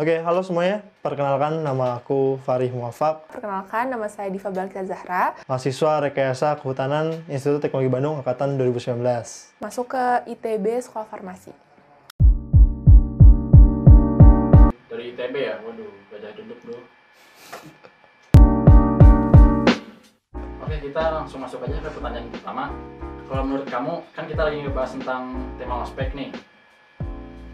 Oke, halo semuanya. Perkenalkan nama aku Farih Muafak, Perkenalkan, nama saya Diva Balkita Zahra. mahasiswa Rekayasa Kehutanan Institut Teknologi Bandung angkatan 2019. Masuk ke ITB Sekolah Farmasi. Dari ITB ya? Waduh, gajah duduk bro. Oke, kita langsung masuk aja ke pertanyaan pertama. Kalau menurut kamu, kan kita lagi ngebahas tentang tema ospek nih.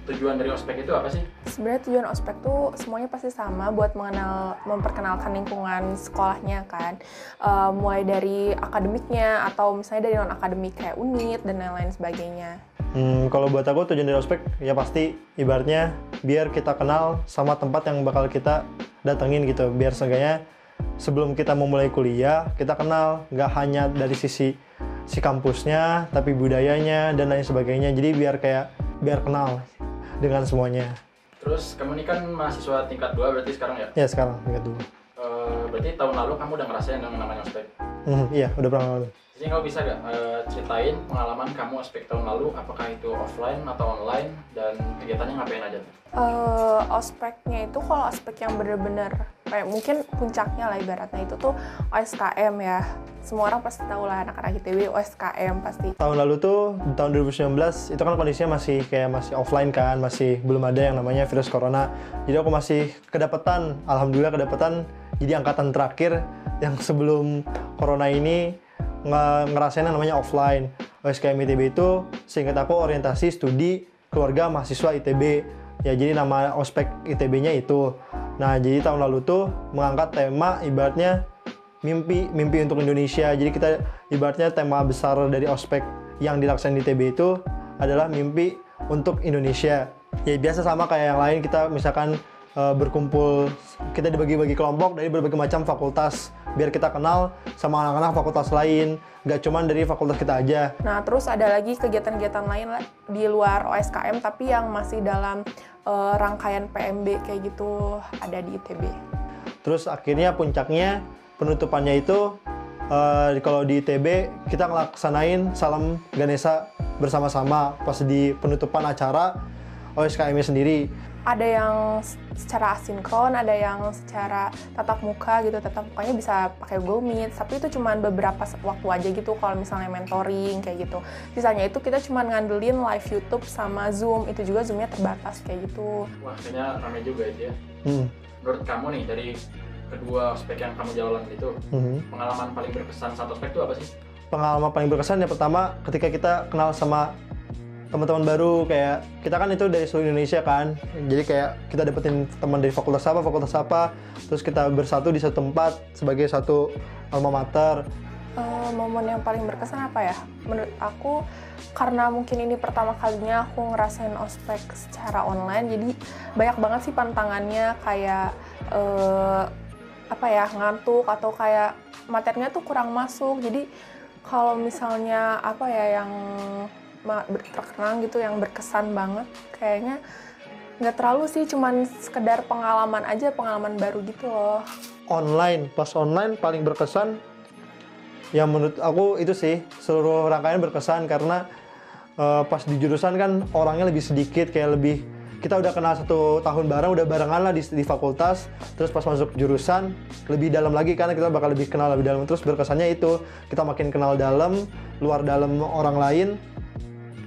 Tujuan dari ospek itu apa sih? Sebenarnya tujuan ospek tuh semuanya pasti sama buat mengenal, memperkenalkan lingkungan sekolahnya kan. Eh, mulai dari akademiknya atau misalnya dari non akademik kayak unit dan lain-lain sebagainya. Hmm, kalau buat aku tujuan dari ospek ya pasti ibaratnya biar kita kenal sama tempat yang bakal kita datengin gitu. Biar seenggaknya sebelum kita memulai kuliah kita kenal nggak hanya dari sisi si kampusnya tapi budayanya dan lain sebagainya. Jadi biar kayak biar kenal dengan semuanya. Terus kamu ini kan mahasiswa tingkat 2 berarti sekarang ya? Ya sekarang ingat dulu. Eh, berarti tahun lalu kamu udah ngerasain yang namanya ospek. Hmm, iya udah pernah ngalamin. Jadi kamu bisa gak eh, ceritain pengalaman kamu ospek tahun lalu, apakah itu offline atau online, dan kegiatannya ngapain aja? Tuh? eh ospeknya itu kalau ospek yang bener-bener kayak mungkin puncaknya lah ibaratnya itu tuh OSKM ya. Semua orang pasti tahu lah anak-anak ITB OSKM pasti. Tahun lalu tuh tahun 2019 itu kan kondisinya masih kayak masih offline kan masih belum ada yang namanya virus corona. Jadi aku masih kedapatan alhamdulillah kedapatan jadi angkatan terakhir yang sebelum corona ini ngerasain yang namanya offline. OSKM ITB itu seingat aku orientasi studi keluarga mahasiswa ITB ya jadi nama ospek ITB-nya itu. Nah jadi tahun lalu tuh mengangkat tema ibaratnya mimpi mimpi untuk Indonesia. Jadi kita ibaratnya tema besar dari ospek yang dilaksanakan di TB itu adalah mimpi untuk Indonesia. Ya biasa sama kayak yang lain. Kita misalkan eh, berkumpul kita dibagi-bagi kelompok dari berbagai macam fakultas biar kita kenal sama anak-anak fakultas lain. Nggak cuman dari fakultas kita aja. Nah, terus ada lagi kegiatan-kegiatan lain di luar OSKM tapi yang masih dalam eh, rangkaian PMB kayak gitu ada di ITB. Terus akhirnya puncaknya penutupannya itu eh, kalau di ITB kita ngelaksanain salam Ganesha bersama-sama pas di penutupan acara OSKM-nya sendiri. Ada yang secara asinkron, ada yang secara tatap muka gitu. Tatap mukanya bisa pakai Google Meet, tapi itu cuma beberapa waktu aja gitu kalau misalnya mentoring kayak gitu. Sisanya itu kita cuma ngandelin live YouTube sama Zoom. Itu juga Zoom-nya terbatas kayak gitu. Wah, kayaknya rame juga itu ya. Hmm. Menurut kamu nih, dari kedua ospek yang kamu jalan itu, Mhm. pengalaman paling berkesan satu ospek itu apa sih? Pengalaman paling berkesan yang pertama ketika kita kenal sama teman-teman baru kayak kita kan itu dari seluruh Indonesia kan jadi kayak kita dapetin teman dari fakultas apa fakultas apa terus kita bersatu di satu tempat sebagai satu alma mater Eh, momen yang paling berkesan apa ya? Menurut aku karena mungkin ini pertama kalinya aku ngerasain ospek secara online, jadi banyak banget sih pantangannya kayak eh, apa ya ngantuk atau kayak materinya tuh kurang masuk. Jadi kalau misalnya apa ya yang terkenang gitu, yang berkesan banget, kayaknya nggak terlalu sih, cuman sekedar pengalaman aja, pengalaman baru gitu loh. online pas online paling berkesan yang menurut aku itu sih seluruh rangkaian berkesan karena eh, pas di jurusan kan orangnya lebih sedikit kayak lebih kita udah kenal satu tahun bareng udah barengan lah di, di fakultas. Terus pas masuk jurusan lebih dalam lagi karena kita bakal lebih kenal lebih dalam. Terus berkesannya itu kita makin kenal dalam luar dalam orang lain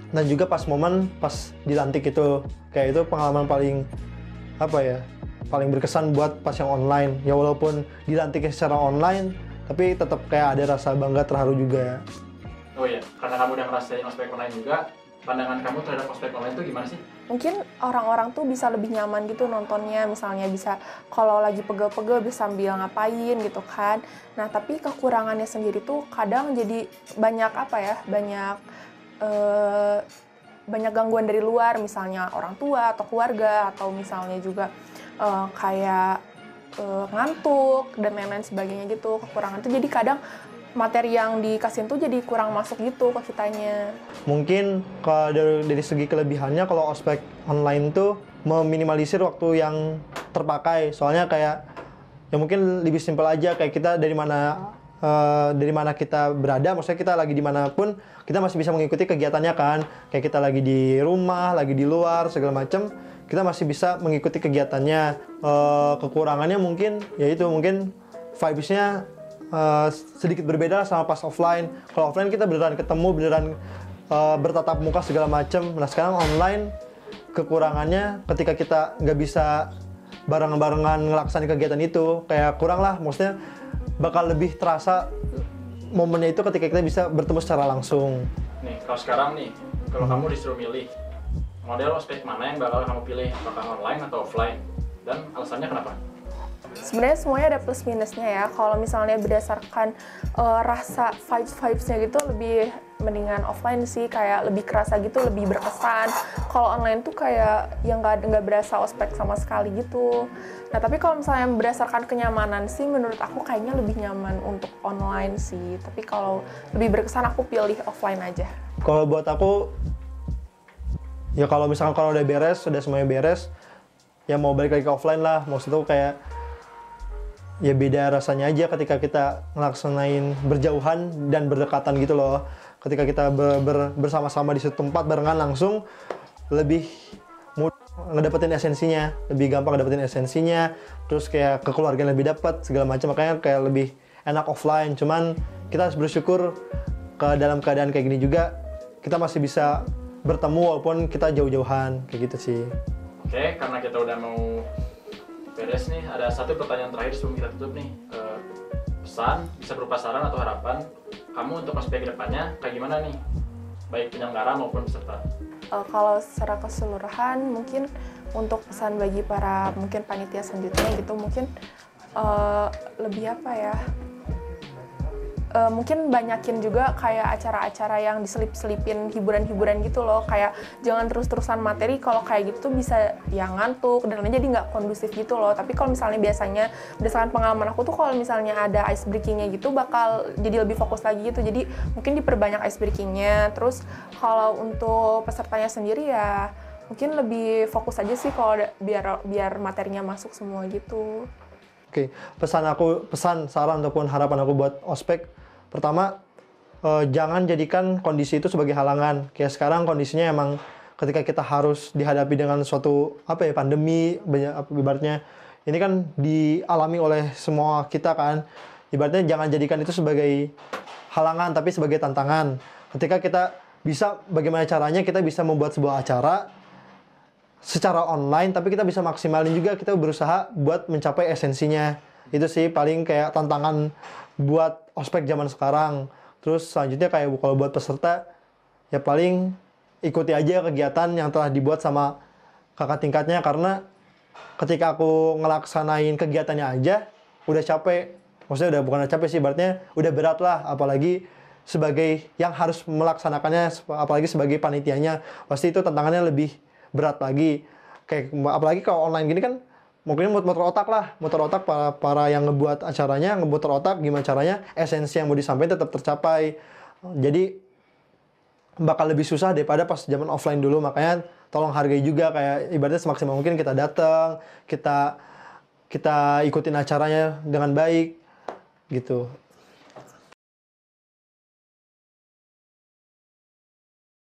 dan juga pas momen pas dilantik itu kayak itu pengalaman paling apa ya paling berkesan buat pas yang online. Ya walaupun dilantiknya secara online tapi tetap kayak ada rasa bangga terharu juga. Oh iya, karena kamu udah ngerasain ospek online juga, pandangan kamu terhadap ospek online itu gimana sih? mungkin orang-orang tuh bisa lebih nyaman gitu nontonnya. Misalnya bisa kalau lagi pegel-pegel bisa sambil ngapain gitu kan. Nah tapi kekurangannya sendiri tuh kadang jadi banyak apa ya banyak eh, banyak gangguan dari luar misalnya orang tua atau keluarga atau misalnya juga eh, kayak eh, ngantuk dan lain-lain sebagainya gitu kekurangan tuh. Jadi kadang materi yang dikasih tuh jadi kurang masuk gitu ke kitanya. Mungkin kalau dari, dari segi kelebihannya kalau ospek online tuh meminimalisir waktu yang terpakai. Soalnya kayak ya mungkin lebih simpel aja kayak kita dari mana eh, dari mana kita berada maksudnya kita lagi di mana pun kita masih bisa mengikuti kegiatannya kan. Kayak kita lagi di rumah lagi di luar segala macam kita masih bisa mengikuti kegiatannya. Eh, kekurangannya mungkin yaitu mungkin vibes-nya eh, sedikit berbeda sama pas offline. Kalau offline kita beneran ketemu beneran eh, bertatap muka segala macam nah sekarang online kekurangannya ketika kita nggak bisa bareng-barengan ngelaksanain kegiatan itu kayak kurang lah. Maksudnya bakal lebih terasa momennya itu ketika kita bisa bertemu secara langsung. Nih, kalau sekarang nih, kalau kamu disuruh milih model ospek mana yang bakal kamu pilih, apakah online atau offline? Dan alasannya kenapa? sebenarnya semuanya ada plus minusnya ya. Kalau misalnya berdasarkan eh, rasa vibes vibesnya gitu lebih mendingan offline sih. Kayak lebih kerasa gitu lebih berkesan kalau online tuh kayak yang nggak nggak berasa ospek sama sekali gitu nah tapi kalau misalnya berdasarkan kenyamanan sih menurut aku kayaknya lebih nyaman untuk online sih tapi kalau lebih berkesan aku pilih offline aja Kalau buat aku, ya kalau misalkan kalau udah beres, sudah semuanya beres, ya mau balik lagi ke offline lah. Maksud tuh kayak ya beda rasanya aja ketika kita ngelaksanain berjauhan dan berdekatan gitu loh. Ketika kita ber- ber- bersama-sama di suatu tempat barengan langsung lebih mudah ngedapetin esensinya, lebih gampang ngedapetin esensinya, terus kayak kekeluargaan lebih dapat segala macam makanya kayak lebih enak offline. Cuman kita harus bersyukur ke dalam keadaan kayak gini juga kita masih bisa bertemu walaupun kita jauh-jauhan kayak gitu sih. Oke, karena kita udah mau beres nih, ada satu pertanyaan terakhir sebelum kita tutup nih. Eh, pesan, bisa berupa saran atau harapan, kamu untuk ospek ke depannya kayak gimana nih? Baik penyelenggara maupun peserta. Eh, kalau secara keseluruhan mungkin untuk pesan bagi para mungkin panitia selanjutnya gitu mungkin eh, lebih apa ya Eh, mungkin banyakin juga kayak acara-acara yang diselip-selipin hiburan-hiburan gitu loh. Kayak jangan terus-terusan materi kalau kayak gitu tuh bisa ya ngantuk dan jadi nggak kondusif gitu loh. Tapi kalau misalnya biasanya berdasarkan pengalaman aku tuh kalau misalnya ada ice breakingnya gitu bakal jadi lebih fokus lagi gitu. Jadi mungkin diperbanyak ice breakingnya. Terus kalau untuk pesertanya sendiri ya mungkin lebih fokus aja sih kalau biar biar materinya masuk semua gitu. Oke, pesan aku, pesan, saran ataupun harapan aku buat ospek, pertama eh, jangan jadikan kondisi itu sebagai halangan. Kayak sekarang kondisinya emang ketika kita harus dihadapi dengan suatu apa ya pandemi, banyak ibaratnya ini kan dialami oleh semua kita kan. Ibaratnya jangan jadikan itu sebagai halangan tapi sebagai tantangan. Ketika kita bisa bagaimana caranya kita bisa membuat sebuah acara secara online tapi kita bisa maksimalin juga kita berusaha buat mencapai esensinya itu sih paling kayak tantangan buat ospek zaman sekarang. Terus selanjutnya kayak kalau buat peserta ya paling ikuti aja kegiatan yang telah dibuat sama kakak tingkatnya. Karena ketika aku ngelaksanain kegiatannya aja udah capek. Maksudnya udah bukan capek sih berarti udah berat lah. Apalagi sebagai yang harus melaksanakannya apalagi sebagai panitianya. Pasti itu tantangannya lebih berat lagi. Kayak apalagi kalau online gini kan mungkin mut- motor otak lah motor otak para para yang ngebuat acaranya ngebuat otak gimana caranya esensi yang mau disampaikan tetap tercapai. Jadi bakal lebih susah daripada pas zaman offline dulu. Makanya tolong hargai juga kayak ibaratnya semaksimal mungkin kita datang kita kita ikutin acaranya dengan baik gitu